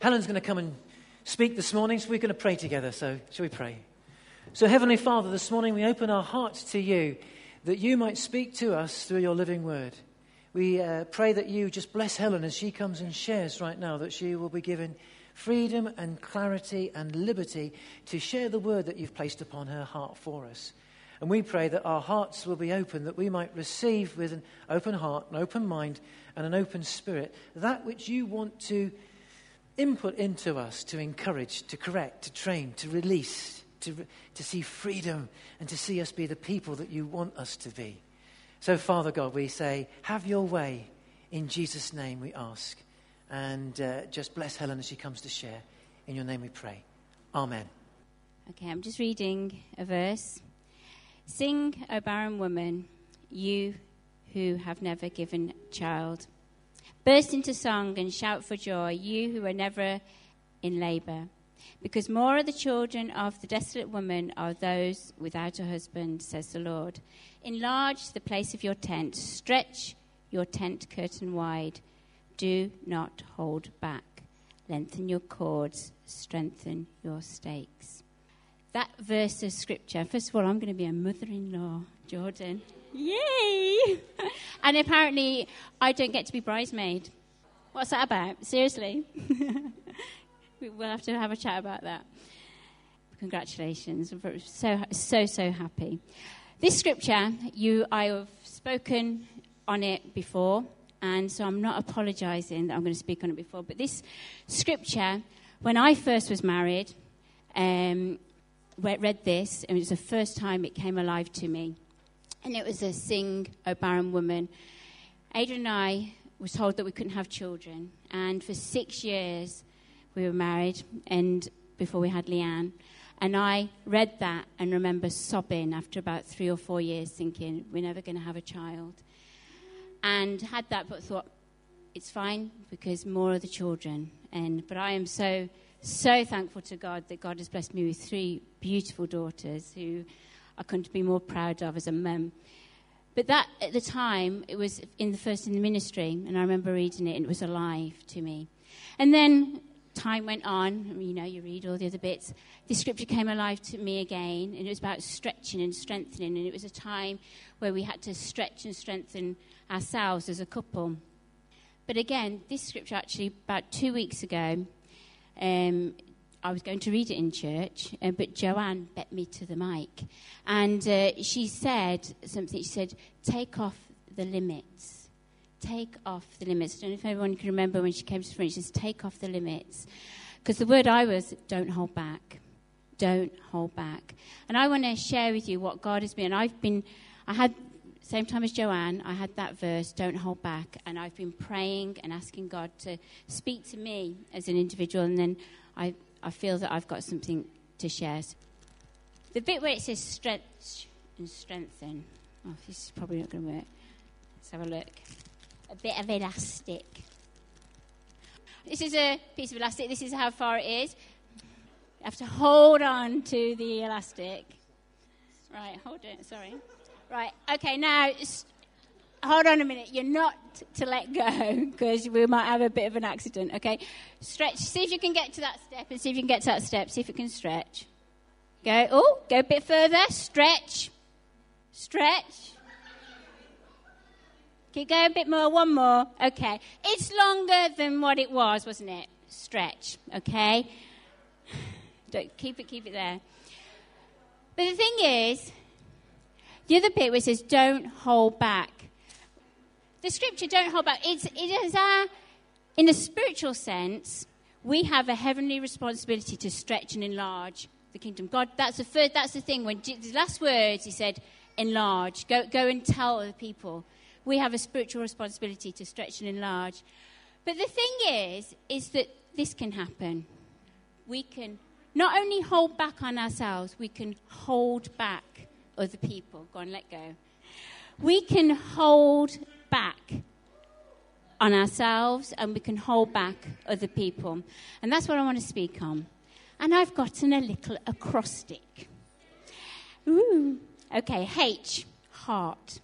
Helen's going to come and speak this morning, so we're going to pray together. So, shall we pray? So, Heavenly Father, this morning we open our hearts to you that you might speak to us through your living word. We uh, pray that you just bless Helen as she comes and shares right now, that she will be given freedom and clarity and liberty to share the word that you've placed upon her heart for us. And we pray that our hearts will be open, that we might receive with an open heart, an open mind, and an open spirit that which you want to input into us to encourage, to correct, to train, to release, to, to see freedom, and to see us be the people that you want us to be. So, Father God, we say, have your way. In Jesus' name we ask. And uh, just bless Helen as she comes to share. In your name we pray. Amen. Okay, I'm just reading a verse. Sing, O barren woman, you who have never given child. Burst into song and shout for joy, you who are never in labor. Because more of the children of the desolate woman are those without a husband, says the Lord. Enlarge the place of your tent, stretch your tent curtain wide. Do not hold back. Lengthen your cords, strengthen your stakes. That verse of scripture, first of all, I'm going to be a mother in law, Jordan. Yay! and apparently, I don't get to be bridesmaid. What's that about? Seriously? we'll have to have a chat about that. Congratulations. I'm so, so, so happy. This scripture, you, I have spoken on it before, and so I'm not apologizing that I'm going to speak on it before. But this scripture, when I first was married, um, read this, and it was the first time it came alive to me. And it was a Sing, O Barren Woman. Adrian and I was told that we couldn't have children. And for six years, we were married, and before we had Leanne. And I read that and remember sobbing after about three or four years, thinking, we're never going to have a child. And had that, but thought, it's fine because more of the children. And, but I am so, so thankful to God that God has blessed me with three beautiful daughters who I couldn't be more proud of as a mum. But that, at the time, it was in the first in the ministry, and I remember reading it, and it was alive to me. And then time went on, you know, you read all the other bits, the scripture came alive to me again, and it was about stretching and strengthening, and it was a time where we had to stretch and strengthen ourselves as a couple. But again, this scripture actually, about two weeks ago, um, I was going to read it in church, uh, but Joanne bet me to the mic. And uh, she said something, she said, take off the limits take off the limits. I don't know if everyone can remember when she came to the front, she says, take off the limits. Because the word I was, don't hold back. Don't hold back. And I want to share with you what God has been. And I've been, I had, same time as Joanne, I had that verse, don't hold back. And I've been praying and asking God to speak to me as an individual. And then I, I feel that I've got something to share. The bit where it says stretch and strengthen. Oh, this is probably not going to work. Let's have a look a bit of elastic. This is a piece of elastic. This is how far it is. You have to hold on to the elastic. Right, hold it. Sorry. Right, okay, now hold on a minute. You're not to let go because we might have a bit of an accident, okay? Stretch. See if you can get to that step and see if you can get to that step. See if you can stretch. Go. Oh, go a bit further. Stretch. Stretch. Keep going a bit more, one more. Okay. It's longer than what it was, wasn't it? Stretch, okay? Don't, keep it, keep it there. But the thing is, the other bit which says, don't hold back. The scripture, don't hold back, it's, it is our, in a spiritual sense, we have a heavenly responsibility to stretch and enlarge the kingdom. God, that's the first, that's the thing. When the last words, he said, enlarge. Go, go and tell other people we have a spiritual responsibility to stretch and enlarge. But the thing is, is that this can happen. We can not only hold back on ourselves, we can hold back other people. Go on, let go. We can hold back on ourselves and we can hold back other people. And that's what I want to speak on. And I've gotten a little acrostic. Ooh. Okay, H, heart.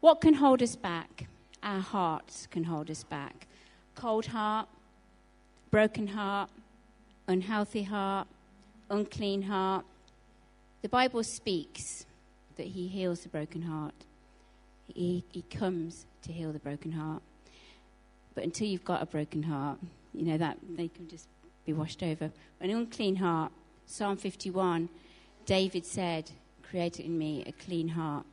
What can hold us back? Our hearts can hold us back. Cold heart, broken heart, unhealthy heart, unclean heart. The Bible speaks that He heals the broken heart. He, he comes to heal the broken heart. But until you've got a broken heart, you know, that they can just be washed over. An unclean heart, Psalm 51, David said, Create in me a clean heart.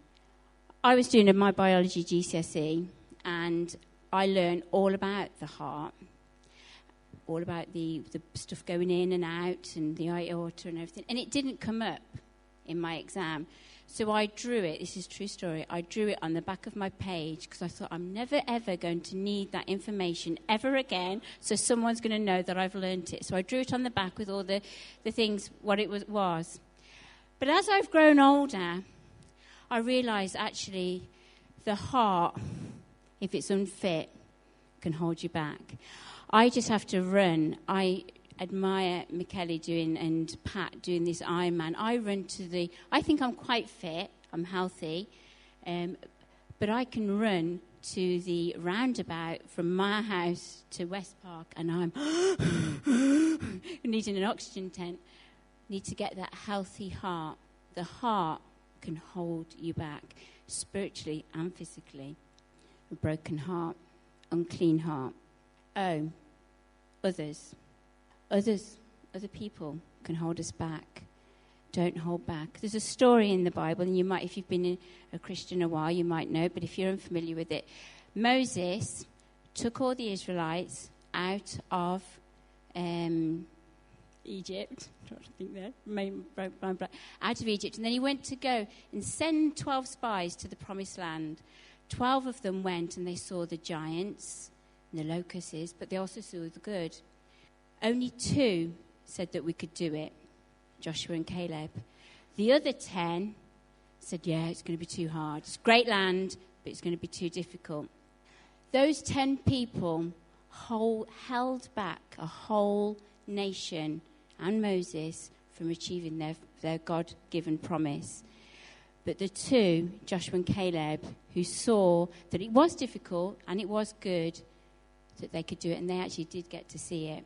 I was doing my biology GCSE and I learned all about the heart, all about the, the stuff going in and out and the aorta and everything. And it didn't come up in my exam. So I drew it, this is true story, I drew it on the back of my page because I thought I'm never ever going to need that information ever again, so someone's going to know that I've learnt it. So I drew it on the back with all the, the things, what it was, was. But as I've grown older, I realise actually the heart, if it's unfit, can hold you back. I just have to run. I admire Michele doing and Pat doing this Ironman. I run to the. I think I'm quite fit. I'm healthy, um, but I can run to the roundabout from my house to West Park, and I'm needing an oxygen tent. Need to get that healthy heart. The heart can hold you back spiritually and physically. A broken heart, unclean heart. Oh, others others, other people can hold us back. Don't hold back. There's a story in the Bible, and you might, if you've been a Christian a while, you might know, but if you're unfamiliar with it, Moses took all the Israelites out of um, Egypt. I think there. Out of Egypt. And then he went to go and send 12 spies to the promised land. 12 of them went and they saw the giants and the locusts, but they also saw the good. Only two said that we could do it Joshua and Caleb. The other ten said, Yeah, it's going to be too hard. It's great land, but it's going to be too difficult. Those ten people whole, held back a whole nation and Moses from achieving their, their God given promise. But the two, Joshua and Caleb, who saw that it was difficult and it was good, that they could do it, and they actually did get to see it.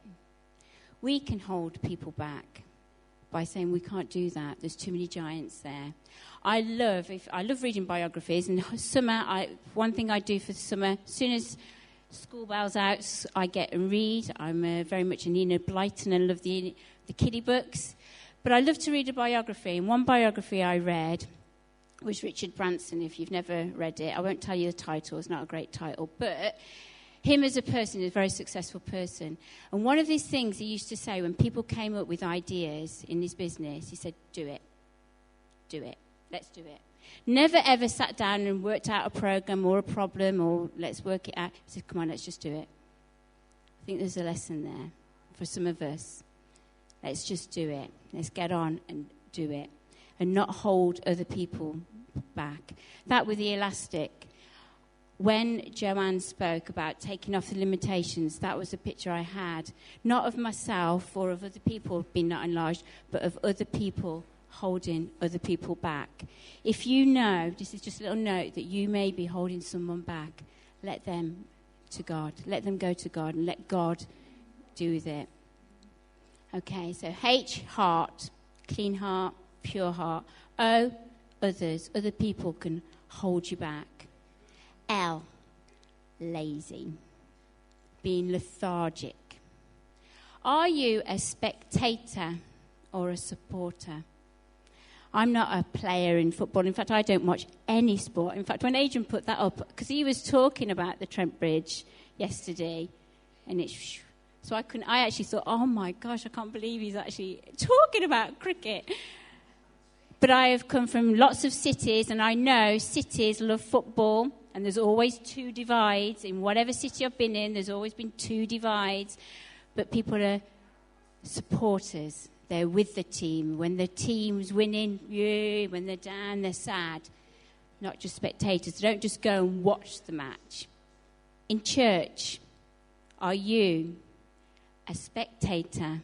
We can hold people back by saying we can't do that. There's too many giants there. I love if I love reading biographies. And summer, I, one thing I do for summer, as soon as school bells out, I get and read. I'm uh, very much an Enid Blyton and love the the kiddie books. But I love to read a biography. And one biography I read was Richard Branson. If you've never read it, I won't tell you the title. It's not a great title, but him as a person is a very successful person. And one of his things he used to say when people came up with ideas in his business, he said, Do it. Do it. Let's do it. Never ever sat down and worked out a program or a problem or let's work it out. He said, Come on, let's just do it. I think there's a lesson there for some of us. Let's just do it. Let's get on and do it. And not hold other people back. That with the elastic when Joanne spoke about taking off the limitations, that was a picture I had, not of myself or of other people being not enlarged, but of other people holding other people back. If you know, this is just a little note, that you may be holding someone back, let them to God. Let them go to God and let God do with it. Okay, so H, heart, clean heart, pure heart. O, others. Other people can hold you back. L, lazy, being lethargic. Are you a spectator or a supporter? I'm not a player in football. In fact, I don't watch any sport. In fact, when Adrian put that up, because he was talking about the Trent Bridge yesterday, and it's so I couldn't. I actually thought, oh my gosh, I can't believe he's actually talking about cricket. But I have come from lots of cities, and I know cities love football and there's always two divides. In whatever city I've been in, there's always been two divides. But people are supporters. They're with the team. When the team's winning, yeah. When they're down, they're sad. Not just spectators. Don't just go and watch the match. In church, are you a spectator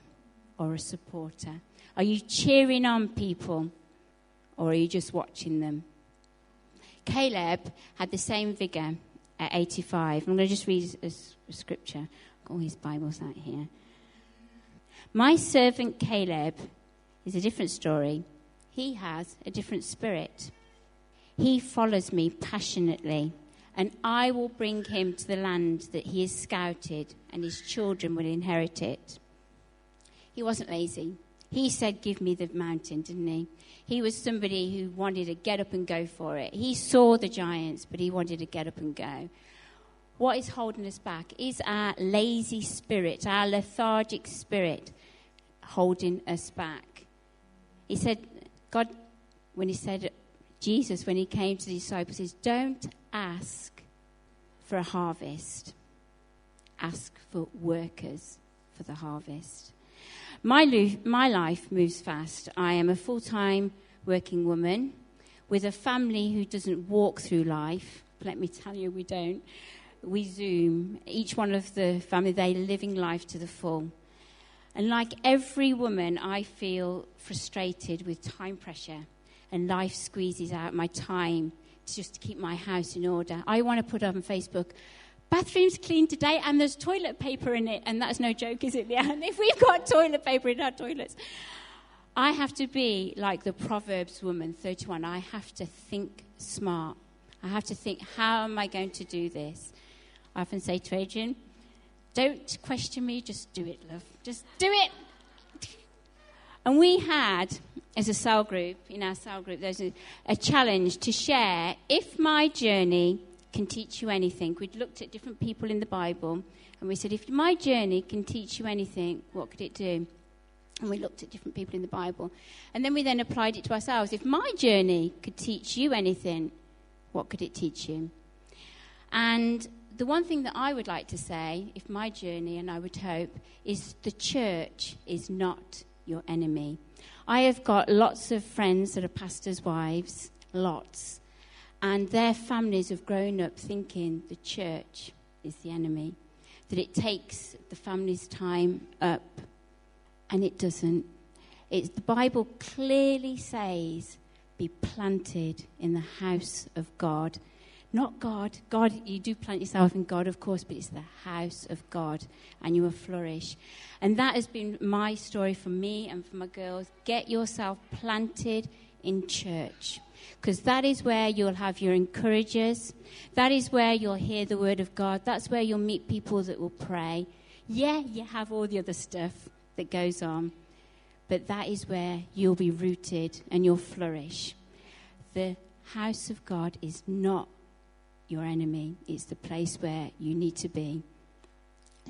or a supporter? Are you cheering on people or are you just watching them? Caleb had the same vigor at 85. I'm going to just read a, scripture. I've got all his Bibles out here. My servant Caleb is a different story. He has a different spirit. He follows me passionately, and I will bring him to the land that he has scouted, and his children will inherit it. He wasn't lazy. He said, Give me the mountain, didn't he? He was somebody who wanted to get up and go for it. He saw the giants, but he wanted to get up and go. What is holding us back is our lazy spirit, our lethargic spirit holding us back. He said, God, when he said, Jesus, when he came to the disciples, says, Don't ask for a harvest, ask for workers for the harvest. My, lo- my life moves fast. I am a full time working woman with a family who doesn't walk through life. Let me tell you, we don't. We Zoom. Each one of the family, they're living life to the full. And like every woman, I feel frustrated with time pressure, and life squeezes out my time just to keep my house in order. I want to put up on Facebook, bathroom's clean today, and there's toilet paper in it, and that's no joke, is it, Leanne? If we've got toilet paper in our toilets. I have to be like the Proverbs woman, 31. I have to think smart. I have to think, how am I going to do this? I often say to Adrian, don't question me, just do it, love. Just do it. And we had, as a cell group, in our cell group, there's a, a challenge to share if my journey can teach you anything. We'd looked at different people in the Bible and we said, if my journey can teach you anything, what could it do? And we looked at different people in the Bible. And then we then applied it to ourselves. If my journey could teach you anything, what could it teach you? And the one thing that I would like to say, if my journey, and I would hope, is the church is not your enemy. I have got lots of friends that are pastors' wives, lots, and their families have grown up thinking the church is the enemy, that it takes the family's time up, and it doesn't. It's, the Bible clearly says, be planted in the house of God not God. God, you do plant yourself in God, of course, but it's the house of God, and you will flourish. And that has been my story for me and for my girls. Get yourself planted in church, because that is where you'll have your encouragers. That is where you'll hear the word of God. That's where you'll meet people that will pray. Yeah, you have all the other stuff that goes on, but that is where you'll be rooted and you'll flourish. The house of God is not your enemy. It's the place where you need to be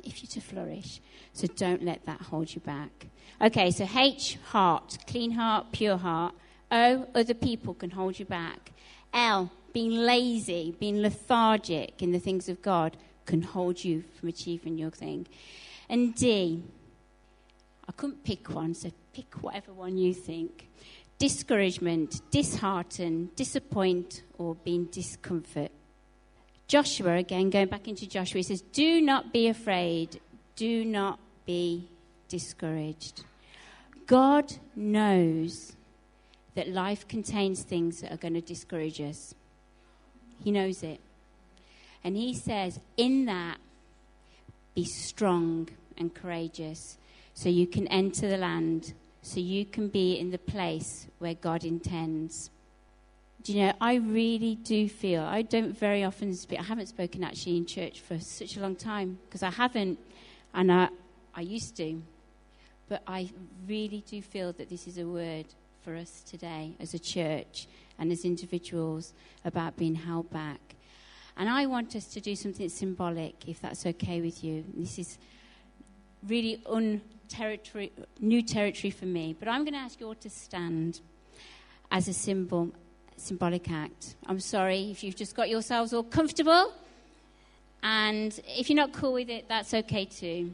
if you're to flourish. So don't let that hold you back. Okay, so H, heart, clean heart, pure heart. O, other people can hold you back. L, being lazy, being lethargic in the things of God can hold you from achieving your thing. And D, I couldn't pick one, so pick whatever one you think. Discouragement, dishearten, disappoint, or being discomfort. Joshua, again, going back into Joshua, he says, Do not be afraid. Do not be discouraged. God knows that life contains things that are going to discourage us. He knows it. And he says, in that, be strong and courageous so you can enter the land, so you can be in the place where God intends do you know, I really do feel, I don't very often speak, I haven't spoken actually in church for such a long time because I haven't, and I, I used to. But I really do feel that this is a word for us today as a church and as individuals about being held back. And I want us to do something symbolic, if that's okay with you. This is really un- territory, new territory for me. But I'm going to ask you all to stand as a symbol symbolic act. I'm sorry if you've just got yourselves all comfortable. And if you're not cool with it, that's okay too.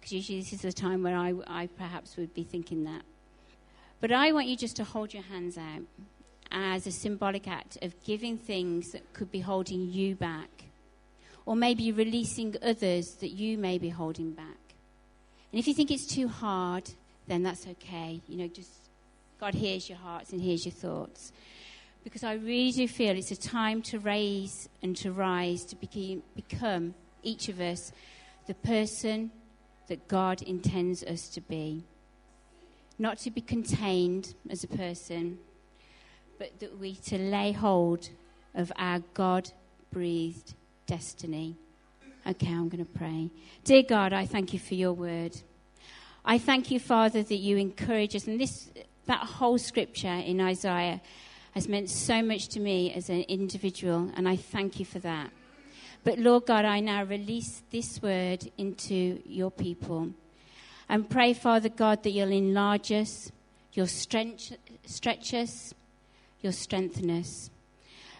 Because usually this is the time where I, I perhaps would be thinking that. But I want you just to hold your hands out as a symbolic act of giving things that could be holding you back. Or maybe releasing others that you may be holding back. And if you think it's too hard, then that's okay. You know, just God hears your hearts and hears your thoughts. Because I really do feel it's a time to raise and to rise, to become, become each of us the person that God intends us to be. Not to be contained as a person, but that we to lay hold of our God breathed destiny. Okay, I'm going to pray. Dear God, I thank you for your word. I thank you, Father, that you encourage us. And this, that whole scripture in Isaiah has meant so much to me as an individual, and I thank you for that. But Lord God, I now release this word into your people. And pray, Father God, that you'll enlarge us, you'll stretch, stretch us, you'll strengthen us.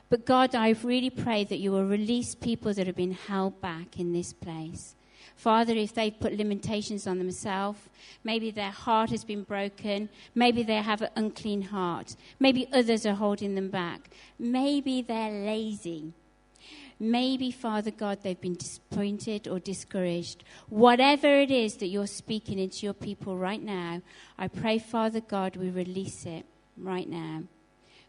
But God, I really pray that you will release people that have been held back in this place. Father, if they've put limitations on themselves, maybe their heart has been broken, maybe they have an unclean heart, maybe others are holding them back, maybe they're lazy. Maybe, Father God, they've been disappointed or discouraged. Whatever it is that you're speaking into your people right now, I pray, Father God, we release it right now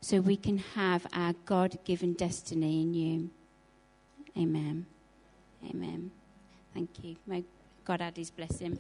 so we can have our God given destiny in you. Amen. Amen. Thank you. May God add his blessing.